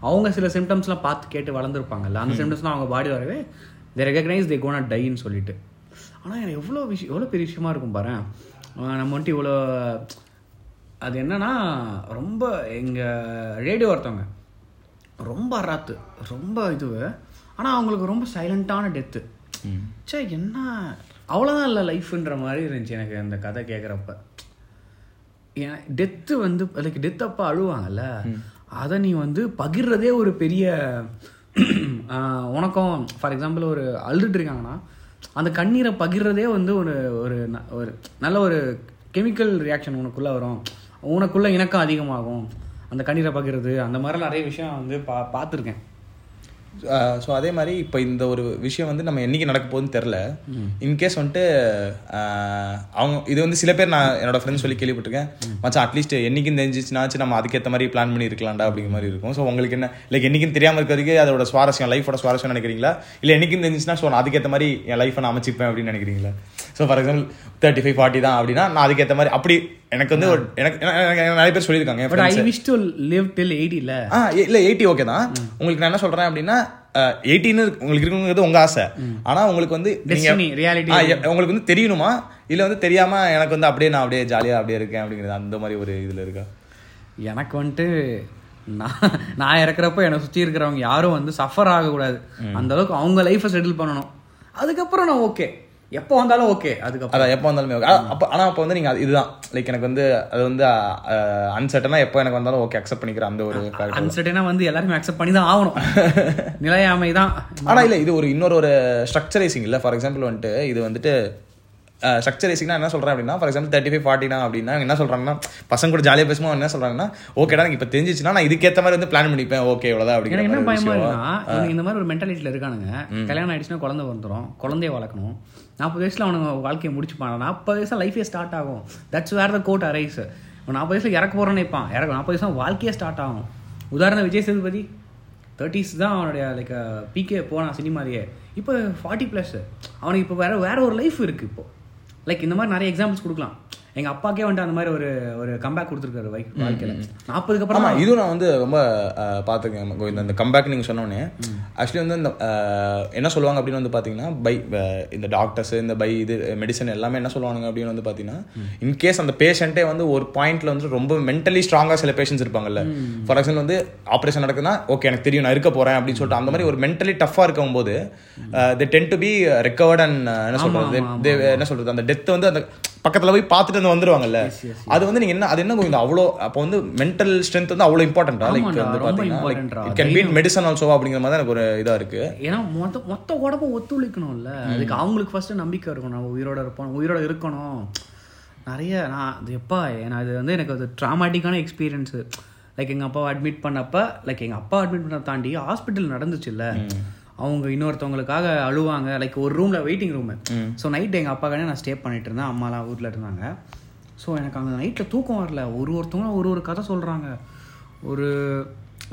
அவங்க சில சிம்டம்ஸ்லாம் பார்த்து கேட்டு வளர்ந்துருப்பாங்கல்ல அந்த சிம்டம்ஸ்லாம் அவங்க பாடி வரவே தே ரெகக்னைஸ் தே கோனா டைன்னு சொல்லிட்டு. ஆனால் எனக்கு எவ்வளோ விஷயம் எவ்வளோ பெரிய விஷயமா இருக்கும் பாரு நம்ம வந்துட்டு இவ்வளோ அது என்னன்னா ரொம்ப எங்கள் ரேடியோ ஒருத்தவங்க ரொம்ப அராத்து ரொம்ப இதுவு. ஆனால் அவங்களுக்கு ரொம்ப சைலண்ட்டான டெத்து சே என்ன அவ்வளோதான் இல்லை லைஃப்ன்ற மாதிரி இருந்துச்சு எனக்கு அந்த கதை கேட்குறப்ப ஏன் டெத்து வந்து லைக் டெத் அப்போ அழுவாங்கல்ல அதை நீ வந்து பகிர்றதே ஒரு பெரிய உனக்கும். ஃபார் எக்ஸாம்பிள் ஒரு அழுதுட்டு இருக்காங்கன்னா அந்த கண்ணீரை பகிர்றதே வந்து ஒரு ஒரு ந- ஒரு நல்ல ஒரு கெமிக்கல் ரியாக்ஷன் உனக்குள்ள வரும். உனக்குள்ள இணக்கம் அதிகமாகும். அந்த கண்ணீரை பகிர்றது அந்த மாதிரி நிறைய விஷயம் வந்து பா பார்த்துருக்கேன். ஸோ அதே மாதிரி இப்போ இந்த ஒரு விஷயம் வந்து நம்ம என்னைக்கு நடக்க போகுதுன்னு தெரில இன்கேஸ் வந்துட்டு அவங்க இது வந்து சில பேர் நான் என்னோட ஃப்ரெண்ட்ஸ் சொல்லி கேள்விப்பட்டிருக்கேன். மச்சான் அட்லீஸ்ட் என்னைக்கும் தெரிஞ்சிச்சுனாச்சு நம்ம அதுக்கேற்ற மாதிரி பிளான் பண்ணி இருக்கலாம்டா அப்படிங்கிற மாதிரி இருக்கும். ஸோ உங்களுக்கு என்ன லைக் என்னைக்கும் தெரியாமல் இருக்க வரைக்கும் அதோட சுவாரஸ்யம் லைஃபோட சுவாரஸ்யம் நினைக்கிறீங்களா? இல்லை என்னைக்கும் தெரிஞ்சிச்சுன்னா ஸோ நான் அதுக்கேற்ற மாதிரி என் லைஃப்பை நான் அமைச்சிப்பேன் அப்படின்னு நினைக்கிறீங்களா? So for example thirty five forty தான் அப்படின்னா நான் அதுக்கேற்ற மாதிரி அப்படி எனக்கு வந்து ஒரு எனக்கு நிறைய பேர் சொல்லியிருக்காங்க but I. Wish to live till எயிட்டியில் ஆ எ- இல்ல எயிட்டி ஓகே தான். உங்களுக்கு நான் என்ன சொல்றேன் அப்படின்னா எயிட்டின்னு உங்களுக்கு இருக்குங்கிறது உங்க ஆசை. ஆனா உங்களுக்கு வந்து நீங்க Destiny, reality. ஆ, எ- உங்களுக்கு வந்து தெரியணுமா? இல்ல வந்து தெரியாம எனக்கு வந்து அப்படியே நான் அப்படியே ஜாலியா அப்படியே இருக்கேன் அப்படிங்கிறது அந்த மாதிரி ஒரு இதுல இருக்கா? எனக்கு வந்துட்டு நான் நான் இறக்குறப்ப என்னை சுற்றி இருக்கிறவங்க யாரும் வந்து சஃபர் ஆகக்கூடாது. அந்த அளவுக்கு அவங்க லைஃப்பை செட்டில் பண்ணணும். அதுக்கப்புறம் நான் ஓகே எப்போ வந்தாலும் ஓகே அதுக்கப்புறம். அதான் எப்போ வந்தாலுமே. ஆ, அப்ப ஆனா அப்போ வந்து நீங்க அது- இதுதான். லைக் எனக்கு வந்து அது வந்து அன்சர்டனா எப்போ எனக்கு வந்தாலும் ஓகே அக்செப்ட் பண்ணிக்கிற அந்த ஒரு fact. அன்சர்டனா வந்து எல்லாருமே அக்செப்ட் பண்ணி தான் ஆகணும். நிலையாமை தான். ஆனா இல்ல இது ஒரு இன்னொரு ஒரு ஸ்ட்ரக்சரைசிங் இல்ல. ஃபார் எக்ஸாம்பிள் வந்துட்டு இது வந்துட்டு ஸ்ட்ரக்சரைசிங்னா என்ன சொல்றேன் அப்படின்னா ஃபார் எக்ஸாம்பிள் தேர்ட்டி ஃபைவ் ஃபார்ட்டினா அப்படின்னா என்ன சொல்றாங்கன்னா பசங்க கூட ஜாலியாக பேசும்போது என்ன சொல்றாங்கன்னா ஓகேடா எனக்கு இப்போ தெரிஞ்சிச்சுன்னா நான் இதுக்கேற்ற மாதிரி வந்து பிளான் பண்ணிப்பேன். ஓகே இவ்வளோதான் அப்படிங்கிற எனக்கு என்ன பயமா இந்த மாதிரி ஒரு மென்டாலிட்டியில் இருக்கானுங்க. கல்யாணம் ஆயிடுச்சுன்னா குழந்தை வந்துடும் குழந்தைய வளர்க்கணும். நாற்பது வயசில் அவனுங்க வாழ்க்கையை முடிச்சுப்பான். நாற்பது வயசில் லைஃபே ஸ்டார்ட் ஆகும். That's where the quote arise நாற்பது வயசில் இறக்க போகிறேன்னு நினைப்பான். இறக்க நாற்பது வயசுல வாழ்க்கையே ஸ்டார்ட் ஆகும். உதாரணம் விஜய் சேதுபதி தேர்ட்டிஸ் தான் அவனுடைய லைக் பிகே போனான் சினிமாலேயே இப்போ ஃபார்ட்டி ப்ளஸ் அவனுக்கு இப்போ வேறு வேறு ஒரு லைஃப் இருக்குது இப்போது லைக் இந்த மாதிரி நிறைய எக்ஸாம்பிள்ஸ் கொடுக்கலாம். எங்க அப்பாக்கே வந்துட்டு அந்த மாதிரி ஒரு ஒரு கம்பேக் கொடுத்துருக்காரு வாழ்க்கையில. நாற்பதுக்கு அப்புறம் இதுவும் நான் வந்து ரொம்ப பார்த்திருக்கேன். கோவிந்த் இந்த கம்பேக் நீங்க சொன்னோன்னே ஆக்சுவலி வந்து இந்த என்ன சொல்லுவாங்க அப்படின்னு வந்து பாத்தீங்கன்னா பை இந்த டாக்டர்ஸ் இந்த பை இது மெடிசன் எல்லாமே என்ன சொல்லுவாங்க அப்படின்னு வந்து பாத்தீங்கன்னா இன்கேஸ் அந்த பேஷண்ட்டே வந்து ஒரு பாயிண்ட்ல வந்து ரொம்ப மென்டலி ஸ்ட்ராங்கா சில பேஷண்ட்ஸ் இருப்பாங்கல்ல. ஃபார் எக்ஸாம்பிள் வந்து ஆப்ரேஷன் நடக்குதுன்னா ஓகே எனக்கு தெரியும் நான் இருக்க போறேன் அப்படின்னு சொல்லிட்டு அந்த மாதிரி ஒரு மென்டலி டஃபா இருக்கும் போது they tend to be recovered and என்ன சொல்றது? என்ன சொல்றது? அந்த டெத் வந்து அந்த பக்கத்துல போய் பார்த்துட்டு வந்து வந்துருவாங்கல்ல. அது வந்து நீங்க என்ன அது என்ன கோவிந்த்? அவ்வளோ அப்போ வந்து மென்டல் ஸ்ட்ரென்த் வந்து அவ்வளோ இம்பார்ட்டன்டா லைக் வந்து. It can beat medicine also அப்படிங்கிற மாதிரி எனக்கு ஒரு இதா இருக்கு. ஏன்னா மொத்த மொத்த உடம்பு ஒத்துழைக்கணும்ல. அதுக்கு அவங்களுக்கு ஃபர்ஸ்ட் நம்பிக்கை இருக்கணும். நம்ம உயிரோட இருப்போம் உயிரோட இருக்கணும். நிறைய நான் அது எப்பா நான் இது வந்து எனக்கு அது ட்ராமாட்டிக்கான எக்ஸ்பீரியன்ஸு லைக் எங்கள் அப்பாவை அட்மிட் பண்ணப்ப லைக் எங்கள் அப்பா அட்மிட் பண்ண தாண்டி ஹாஸ்பிட்டல் நடந்துச்சுல்ல. அவங்க இன்னொருத்தவங்களுக்காக அழுவாங்க. லைக் ஒரு ரூமில் வெயிட்டிங் ரூமு ஸோ நைட் எங்கள் அப்பாக்கானே நான் ஸ்டே பண்ணிட்டு இருந்தேன். அம்மாலாம் ஊரில் இருந்தாங்க. ஸோ எனக்கு அங்கே நைட்டில் தூக்கம் வரல. ஒரு ஒருத்தவங்களும் ஒரு ஒரு கதை சொல்கிறாங்க ஒரு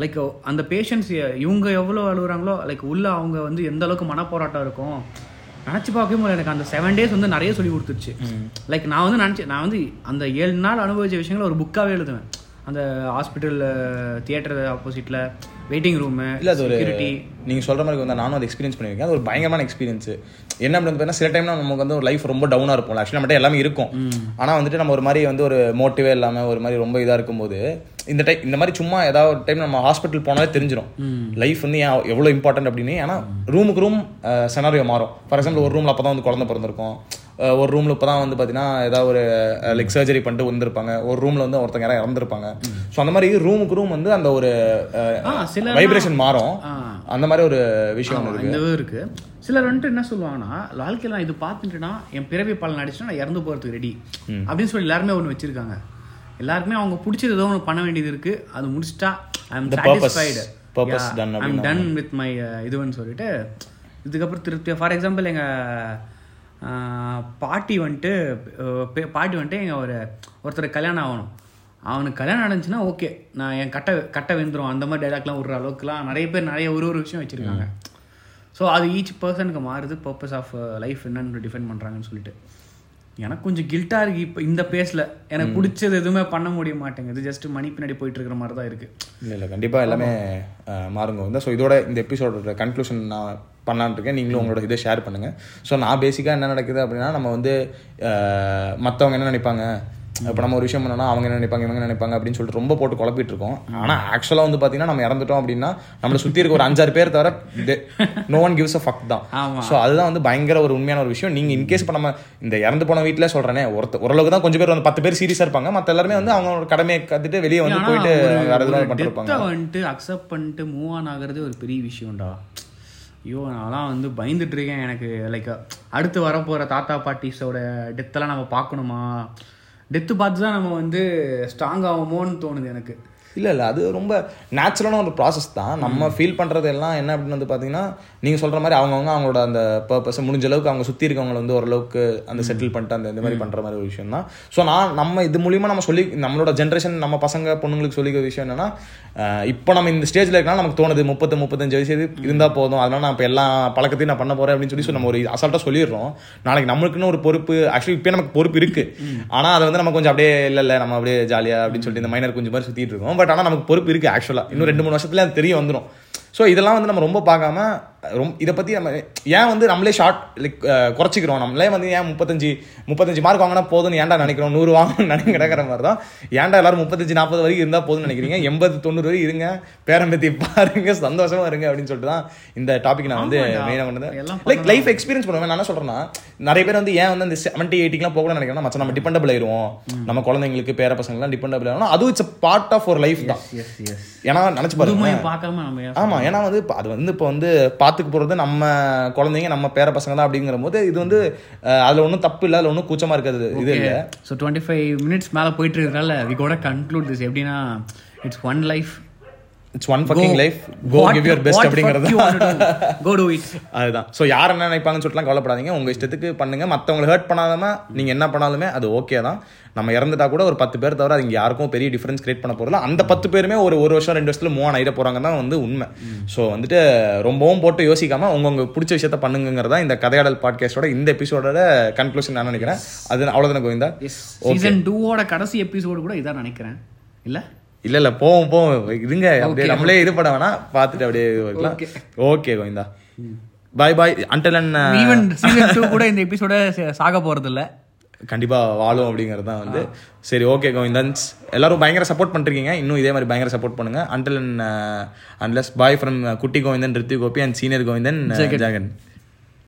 லைக் அந்த பேஷண்ட்ஸ் இவங்க எவ்வளோ அழுகுறாங்களோ லைக் உள்ள அவங்க வந்து எந்த அளவுக்கு மனப்போராட்டம் இருக்கும். நினச்சி பார்க்கவே முடியல. எனக்கு அந்த செவன் டேஸ் வந்து நிறைய சொல்லி கொடுத்துருச்சு. லைக் நான் வந்து நினச்சி நான் வந்து அந்த ஏழு நாள் அனுபவிச்ச விஷயங்களை ஒரு புக்காகவே எழுதுவேன். அந்த ஹாஸ்பிட்டல் தியேட்டர் ஆப்போசிட்டில் வெயிட்டிங் ரூமு இல்ல அது ஒரு செக்யூரிட்டி நீங்க சொல்ற மாதிரி வந்து நானும் அதை எக்ஸ்பீரியன்ஸ் பண்ணியிருக்கேன். அது ஒரு பயங்கரமான எக்ஸ்பீரியன்ஸ் என்ன அப்படின்னு பார்த்தீங்கன்னா சில டைம்ல நமக்கு வந்து ஒரு லைஃப் ரொம்ப டவுனா இருக்கும் ஆக்சுவலி நம்மகிட்ட எல்லாமே இருக்கும். ஆனா வந்துட்டு நம்ம ஒரு மாதிரி வந்து ஒரு மோட்டிவே இல்லாம ஒரு மாதிரி ரொம்ப இதா இருக்கும்போது இந்த டைம் இந்த மாதிரி சும்மா ஏதாவது ஒரு டைம் நம்ம ஹாஸ்பிட்டல் போனாலே தெரிஞ்சிடும் லைஃப் வந்து ஏன் எவ்வளவு இம்பார்ட்டன்ட் அப்படின்னு. ஏன்னா ரூமுக்கு ரூம் செனாரியோ மாறும். ஃபார் எக்ஸாம்பிள் ஒரு ரூம்ல அப்பதான் வந்து குழந்தை பிறந்திருக்கும். ஒரு ரூம்ல இப்பதான் வந்து பாத்தீங்கன்னா ஏதாவது ஒரு லைக் சர்ஜரி பண்ணிட்டு வந்திருப்பாங்க ஒரு ரூம்ல வந்து ஒருத்தங்க யாராவது இறந்துருப்பாங்க. ஸோ அந்த மாதிரி ரூமுக்கு ரூம் வந்து அந்த ஒரு வைப்ரேஷன் மாறும். அந்த மாதிரி ஒரு விஷயம் இருக்கு. சிலர் வந்துட்டு என்ன சொல்லுவாங்கன்னா வாழ்க்கையில நான் இது பார்த்துட்டுனா என் பிறவி பலன் அடிச்சுனா நான் இறந்து போறதுக்கு ரெடி அப்படின்னு சொல்லி எல்லாருமே ஒன்று வச்சிருக்காங்க. எல்லாருக்குமே அவங்க பிடிச்சது ஏதோ ஒன்று பண்ண வேண்டியது இருக்கு. அது முடிச்சிட்டா I am. Satisfied I am. Done with my இதுன்னு சொல்லிட்டு இதுக்கப்புறம் திருப்தி ஃபார் எக்ஸாம்பிள் எங்க ஆஹ், பாட்டி வந்துட்டு பாட்டி வந்துட்டு எங்க ஒரு ஒருத்தர் கல்யாணம் ஆகணும். அவனுக்கு கல்யாணம் நடந்துச்சுன்னா ஓகே. நான் என் கட்டை கட்டை வெந்துரும் அந்த மாதிரி டைலாக்லாம் விடுற அளவுக்குலாம் நிறைய பேர் நிறைய ஒரு ஒரு விஷயம் வச்சிருக்காங்க. ஸோ அது ஈச் பர்சனுக்கு மாறுது. பர்பஸ் ஆஃப் லைஃப் என்னன்னு டிஃபைன் பண்ணுறாங்கன்னு சொல்லிட்டு. எனக்கு கொஞ்சம் கில்ட்டாக இருக்கு இப்போ இந்த பேஸில் எனக்கு பிடிச்சது எதுவுமே பண்ண முடிய மாட்டேங்குது. ஜஸ்ட் மணி பின்னாடி போயிட்டு இருக்கிற மாதிரி தான் இருக்கு. இல்ல இல்ல கண்டிப்பா எல்லாமே மாறுங்க. வந்து ஸோ இதோட இந்த எபிசோடோட கன்க்ளூஷன் நான் பண்ணலான்னு இருக்கேன். நீங்களும் உங்களோட இதை ஷேர் பண்ணுங்க. ஸோ நான் பேசிக்காக என்ன நடக்குது அப்படின்னா நம்ம வந்து அஹ், மத்தவங்க என்ன நினைப்பாங்க? இப்போ நம்ம ஒரு விஷயம் பண்ணோம்னா அவங்க என்ன நினைப்பாங்க இவங்க என்ன நினைப்பாங்க அப்படின்னு சொல்லிட்டு ரொம்ப போட்டு குழப்பிட்டு இருக்கோம் ஆனா ஆக்சுவலா வந்து பாத்தீங்கன்னா நம்ம இறந்துட்டோம் அப்படின்னா நம்மளை சுத்தி இருக்க ஒரு அஞ்சாறு பேர் தவிர no one gives a fuck தான். ஸோ அதுதான் வந்து பயங்கர ஒரு உண்மையான ஒரு விஷயம். நீங்க இன்கேஸ் இப்போ நம்ம இந்த இறந்து போன வீட்டில் சொல்றேனே ஒருத்த ஓரளவுக்கு தான் கொஞ்சம் பேர் வந்து பத்து பேர் சீரியஸா இருப்பாங்க. மத்த எல்லாருமே வந்து அவங்களோட கடமையை கத்துட்டு வெளியே வந்து போயிட்டு ஒரு- வேற ஒரு எதுவும் பண்ணிருப்பாங்க வந்துட்டு அக்செப்ட் பண்ணிட்டு மூவ் ஆன் ஆகுறது ஒரு பெரிய விஷயம்டா. ஐயோ நான்லாம் வந்து பயந்துட்டு இருக்கேன் எனக்கு. லைக் அடுத்து வரப்போற தாத்தா பாட்டிஸோட டெத்தெல்லாம் நம்ம பார்க்கணுமா? டெத்து பார்த்து தான் நம்ம வந்து ஸ்ட்ராங் ஆகுமோன்னு தோணுது எனக்கு. இல்ல இல்ல அது ரொம்ப நேச்சுரலான ஒரு ப்ராசஸ் தான். நம்ம ஃபீல் பண்றது எல்லாம் என்ன அப்படின்னு வந்து பாத்தீங்கன்னா நீங்க சொல்ற மாதிரி அவங்கவுங்க அவங்களோட அந்த பர்பஸ் முடிஞ்ச அளவுக்கு அவங்க சுத்தி இருக்கவங்களை வந்து ஓரளவுக்கு அந்த செட்டில் பண்ணிட்டு அந்த இந்த மாதிரி பண்ற மாதிரி ஒரு விஷயம் தான். ஸோ நான் நம்ம இது மூலியமா நம்ம சொல்லி நம்மளோட ஜென்ரேஷன் நம்ம பசங்க பொண்ணுங்களுக்கு சொல்லிக்கிற விஷயம் என்னன்னா இப்போ நம்ம இந்த ஸ்டேஜ்ல இருக்கனால நமக்கு தோணுது முப்பத்து முப்பத்தஞ்சு வயசு இது இருந்தா போதும். அதனால நான் இப்போ எல்லா பழக்கத்தையும் நான் பண்ண போறேன் அப்படின்னு சொல்லி so நம்ம ஒரு அசால்ட்டா சொல்லிடுறோம். நாளைக்கு நம்மளுக்குன்னு ஒரு பொறுப்பு ஆக்சுவலி இப்போ நமக்கு பொறுப்பு இருக்கு. ஆனா அதை வந்து நம்ம கொஞ்சம் அப்படியே இல்ல இல்ல நம்ம அப்படியே ஜாலியா அப்படின்னு சொல்லிட்டு இந்த மைனர் கொஞ்சம் மாதிரி சுத்திட்டு இருக்கோம். பட் ஆனா நமக்கு பொறுப்பு இருக்கு ஆக்சுவலா இன்னும் ரெண்டு மூணு வருஷத்துல அது தெரிய வந்துடும் ஸோ இதெல்லாம் வந்து நம்ம ரொம்ப பார்க்காம ரொம்ப இதை பத்தி நம்ம ஏன் வந்து நம்மளே ஷார்ட் லைக் குறைச்சிக்கிறோம்? நம்மளே வந்து ஏன் முப்பத்தஞ்சு முப்பத்தஞ்சு மார்க் வாங்கினா போதும்னு ஏன்டா நினைக்கிறோம்? நூறு வாங்கணும்னு நினைக்கிற மாதிரி தான் ஏன்டா எல்லாரும் முப்பத்தஞ்சு நாற்பது வரைக்கும் இருந்தா போதும்னு நினைக்கிறீங்க? எண்பது தொண்ணூறு வரைக்கும் இருங்க. பேரம்பத்தி பாருங்க சந்தோஷமா இருங்க அப்படின்னு சொல்லிட்டு தான் இந்த டாபிக் நான் வந்து. மெயினாக பண்ணது லைக் லைஃப் எக்ஸ்பீரியன்ஸ் பண்ணுவேன். நான் என்ன சொல்றேன்னா நிறைய பேர் வந்து ஏன் வந்து அந்த செவன்டி எயிட்டிலாம் போகணும்னு நினைக்கிறோம் மச்சா நம்ம டிபெண்டபிள் ஆயிருவோம். நம்ம குழந்தைங்களுக்கு பேர பசங்கள்லாம் டிபெண்டபிள் ஆகணும் அதுவும் இட்ஸ் பார்ட் ஆஃப் ஒரு லைஃப் தான். ஏன்னா நினைச்சு பாருங்க புதுமையை பார்க்காம நம்ம ஏன் ஆமா ஏன்னா வந்து அது வந்து இப்போ வந்து பாத்துக்க போறது நம்ம குழந்தைங்க நம்ம பேர பசங்க தான் அப்படிங்கிற போது இது வந்து அதுல ஒன்றும் தப்பு இல்லை அதுல ஒன்றும் கூச்சமா இருக்கிறது இது இல்ல. ஸோ டுவெண்ட்டி ஃபைவ் மினிட்ஸ் மேலே போயிட்டு இருக்கிறதால வி கூட கன்க்ளூட் திஸ் எப்படின்னா it's one life it's one fucking life go give your best அப்படிங்கிறது கோ டு இட் அதுதான். ஸோ யார் என்ன நினைப்பாங்கன்னு சொல்லிட்டுலாம் கவலைப்படாதீங்க. உங்க இஷ்டத்துக்கு பண்ணுங்க. மற்றவங்களை ஹர்ட் பண்ணாதம நீங்க என்ன பண்ணாலுமே அது ஓகே தான். நம்ம இறந்துட்டா கூட ஒரு பத்து பேர் தவிர அது இங்க யாருக்கும் பெரிய டிஃபரன்ஸ் கிரியேட் பண்ண போறதில்ல. அந்த பத்து பேருமே ஒரு ஒரு வருஷம் ரெண்டு வருஷத்துல மூவ் ஆயிட போறாங்க தான் வந்து உண்மை. ஸோ வந்துட்டு ரொம்பவும் போட்டு யோசிக்காம உங்க பிடிச்ச விஷயத்த பண்ணுங்கிறதா இந்த கதையாடல் பாட்காஸ்டோட இந்த எபிசோடோட கன்க்ளூஷன் நான் நினைக்கிறேன். அது அவ்வளவுதானே கோவிந்தா? சீசன் டூவோட கடைசி எபிசோடு கூட இதான் நினைக்கிறேன். இல்ல? இல்ல இல்ல போவோம் போவோம். இருங்க. அப்படியே நம்மளே இது பண்ண வேணாம். பார்த்துட்டு அப்படியே இருக்கலாம். Okay Govinda. Bye bye until and even season two கூட இந்த எபிசோட சாக போறது இல்ல கண்டிப்பா வாழும் அப்படிங்கிறது தான் வந்து. சரி ஓகே கோவிந்தன்ஸ் எல்லாரும் பயங்கர சப்போர்ட் பண்ணிருக்கீங்க இன்னும் இதே மாதிரி பயங்கர சப்போர்ட் பண்ணுங்க. Until and unless bye from Kutty Govindan Rithi Gopi and senior Govindan Jegan.